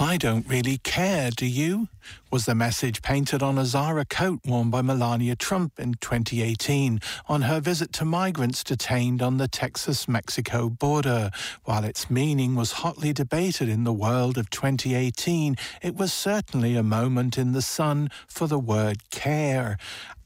I don't really care, do you? Was the message painted on a Zara coat worn by Melania Trump in 2018 on her visit to migrants detained on the Texas Mexico border? While its meaning was hotly debated in the world of 2018, it was certainly a moment in the sun for the word care.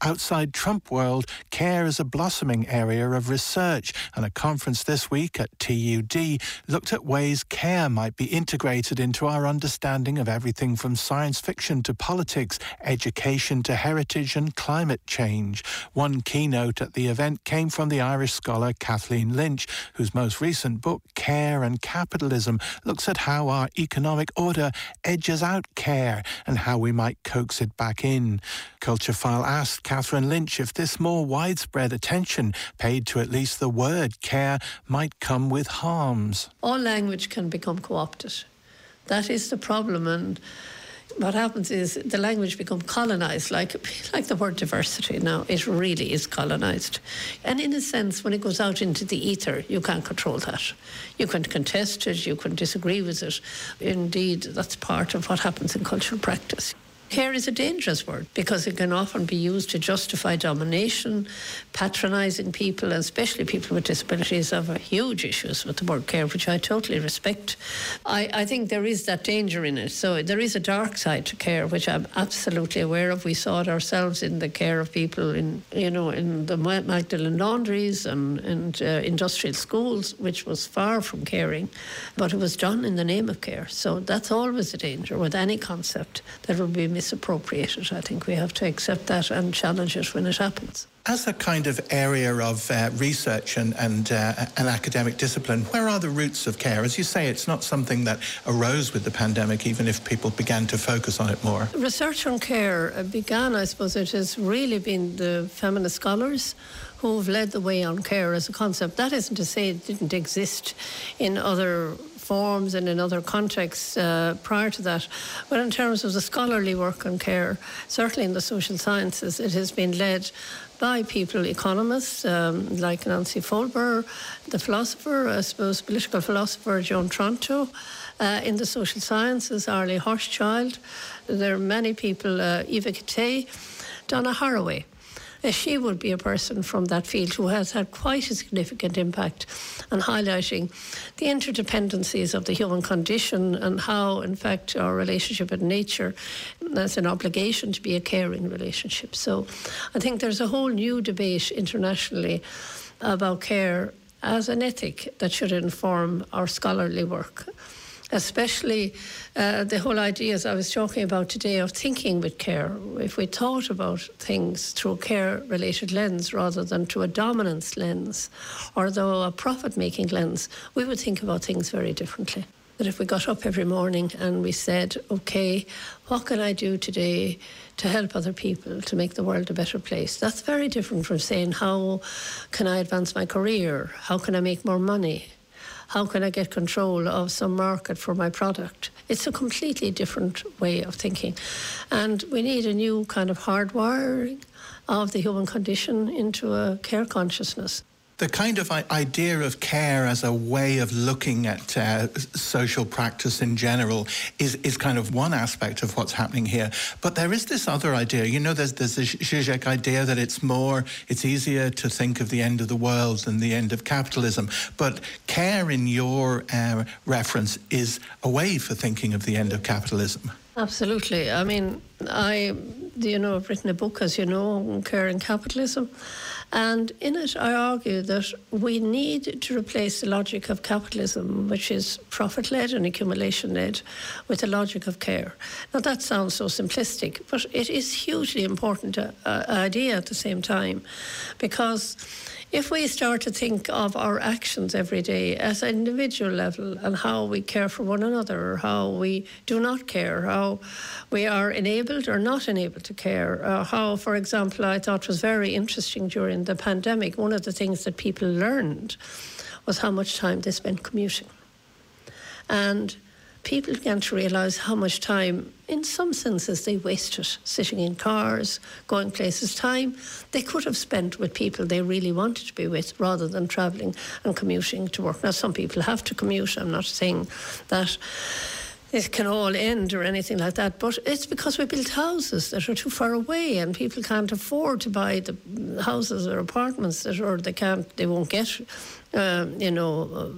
Outside Trump world, care is a blossoming area of research, and a conference this week at TUD looked at ways care might be integrated into our understanding of everything from science fiction to politics, education to heritage and climate change. One keynote at the event came from the Irish scholar Kathleen Lynch, whose most recent book, Care and Capitalism, looks at how our economic order edges out care and how we might coax it back in. Culture File asked Catherine Lynch if this more widespread attention paid to at least the word care might come with harms. All language can become co opted. That is the problem. And what happens is the language becomes colonized, like like the word diversity. Now it really is colonized, and in a sense, when it goes out into the ether, you can't control that. You can contest it, you can disagree with it. Indeed, that's part of what happens in cultural practice. Care is a dangerous word because it can often be used to justify domination, patronising people, and especially people with disabilities have huge issues with the word care, which I totally respect. I, I think there is that danger in it. So there is a dark side to care, which I'm absolutely aware of. We saw it ourselves in the care of people in, you know, in the Magdalene laundries and, and uh, industrial schools, which was far from caring, but it was done in the name of care. So that's always a danger with any concept that will be misappropriated. I think we have to accept that and challenge it when it happens. As a kind of area of uh, research and, and uh, an academic discipline, where are the roots of care? As you say, it's not something that arose with the pandemic, even if people began to focus on it more. Research on care began, I suppose, it has really been the feminist scholars who've led the way on care as a concept. That isn't to say it didn't exist in other forms and in other contexts uh, prior to that. But in terms of the scholarly work on care, certainly in the social sciences, it has been led by people, economists um, like Nancy Folbre, the philosopher, I suppose, political philosopher Joan Tronto. Uh, in the social sciences, Arlie Hochschild. There are many people, uh, Eva Kittay, Donna Haraway she would be a person from that field who has had quite a significant impact on highlighting the interdependencies of the human condition and how, in fact, our relationship with nature has an obligation to be a caring relationship. So I think there's a whole new debate internationally about care as an ethic that should inform our scholarly work especially uh, the whole idea, as I was talking about today, of thinking with care. If we thought about things through care related lens rather than through a dominance lens or though a profit making lens, we would think about things very differently. That if we got up every morning and we said, okay, what can I do today to help other people to make the world a better place? That's very different from saying, how can I advance my career? How can I make more money? How can I get control of some market for my product? It's a completely different way of thinking. And we need a new kind of hardwiring of the human condition into a care consciousness the kind of idea of care as a way of looking at uh, social practice in general is, is kind of one aspect of what's happening here. But there is this other idea. You know, there's, there's the Zizek idea that it's more, it's easier to think of the end of the world than the end of capitalism. But care, in your uh, reference, is a way for thinking of the end of capitalism. Absolutely. I mean, I, you know, I've written a book, as you know, on care and capitalism. And in it, I argue that we need to replace the logic of capitalism, which is profit led and accumulation led, with the logic of care. Now, that sounds so simplistic, but it is hugely important uh, idea at the same time because if we start to think of our actions every day at an individual level and how we care for one another, how we do not care, how we are enabled or not enabled to care, uh, how, for example, I thought was very interesting during the pandemic, one of the things that people learned was how much time they spent commuting. And people began to realise how much time, in some senses, they wasted sitting in cars, going places. Time they could have spent with people they really wanted to be with rather than travelling and commuting to work. Now, some people have to commute. I'm not saying that it can all end or anything like that. But it's because we built houses that are too far away, and people can't afford to buy the houses or apartments that, or they can't, they won't get, uh, you know. Uh,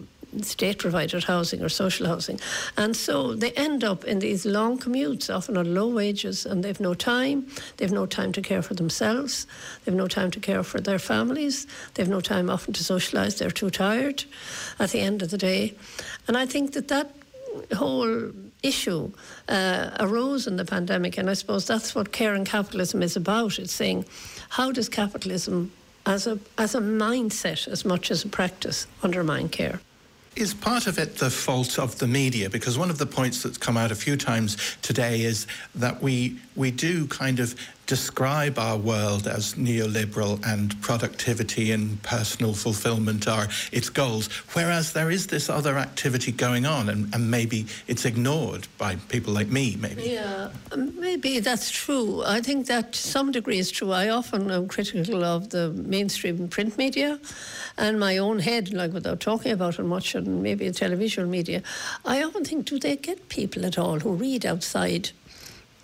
state provided housing or social housing. And so they end up in these long commutes, often on low wages, and they've no time. They've no time to care for themselves. They've no time to care for their families. They've no time often to socialise. They're too tired at the end of the day. And I think that that whole issue uh, arose in the pandemic, and I suppose that's what care and capitalism is about. It's saying, how does capitalism, as a as a mindset as much as a practice, undermine care? Is part of it the fault of the media? Because one of the points that's come out a few times today is that we we do kind of describe our world as neoliberal and productivity and personal fulfillment are its goals, whereas there is this other activity going on and, and maybe it's ignored by people like me, maybe. Yeah, um, maybe that's true. I think that to some degree is true. I often am critical of the mainstream print media and my own head, like without talking about it much, and maybe the television media. I often think, do they get people at all who read outside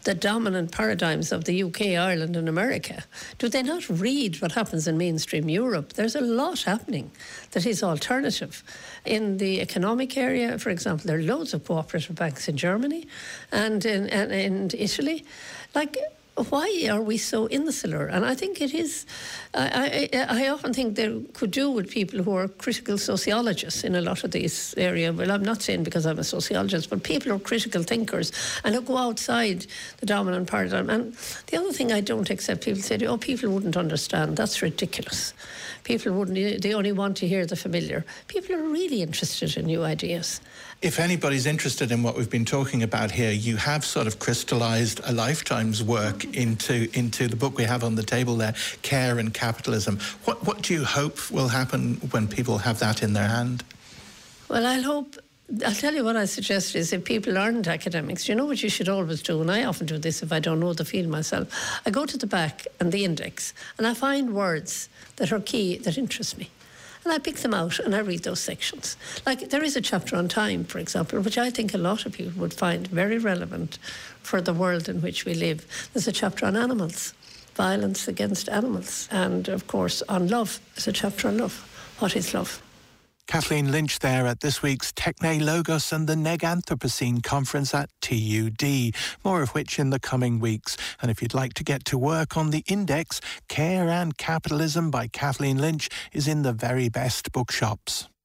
the dominant paradigms of the UK, Ireland, and America. Do they not read what happens in mainstream Europe? There's a lot happening that is alternative. In the economic area, for example, there are loads of cooperative banks in Germany and in, and in Italy. Like, why are we so insular? And I think it is, I, I, I, often think there could do with people who are critical sociologists in a lot of these areas. Well, I'm not saying because I'm a sociologist, but people are critical thinkers and who go outside the dominant paradigm. And the other thing I don't accept, people say, oh, people wouldn't understand. That's ridiculous. People wouldn't, they only want to hear the familiar. People are really interested in new ideas. If anybody's interested in what we've been talking about here, you have sort of crystallized a lifetime's work into, into the book we have on the table there, Care and Capitalism. What, what do you hope will happen when people have that in their hand? Well, I hope I'll tell you what I suggest is if people aren't academics, you know what you should always do, and I often do this if I don't know the field myself. I go to the back and the index and I find words that are key that interest me. And I pick them out and I read those sections. Like there is a chapter on time, for example, which I think a lot of people would find very relevant for the world in which we live. There's a chapter on animals, violence against animals, and of course on love. There's a chapter on love. What is love? Kathleen Lynch there at this week's Techne Logos and the Neganthropocene conference at TUD, more of which in the coming weeks. And if you'd like to get to work on the index, Care and Capitalism by Kathleen Lynch is in the very best bookshops.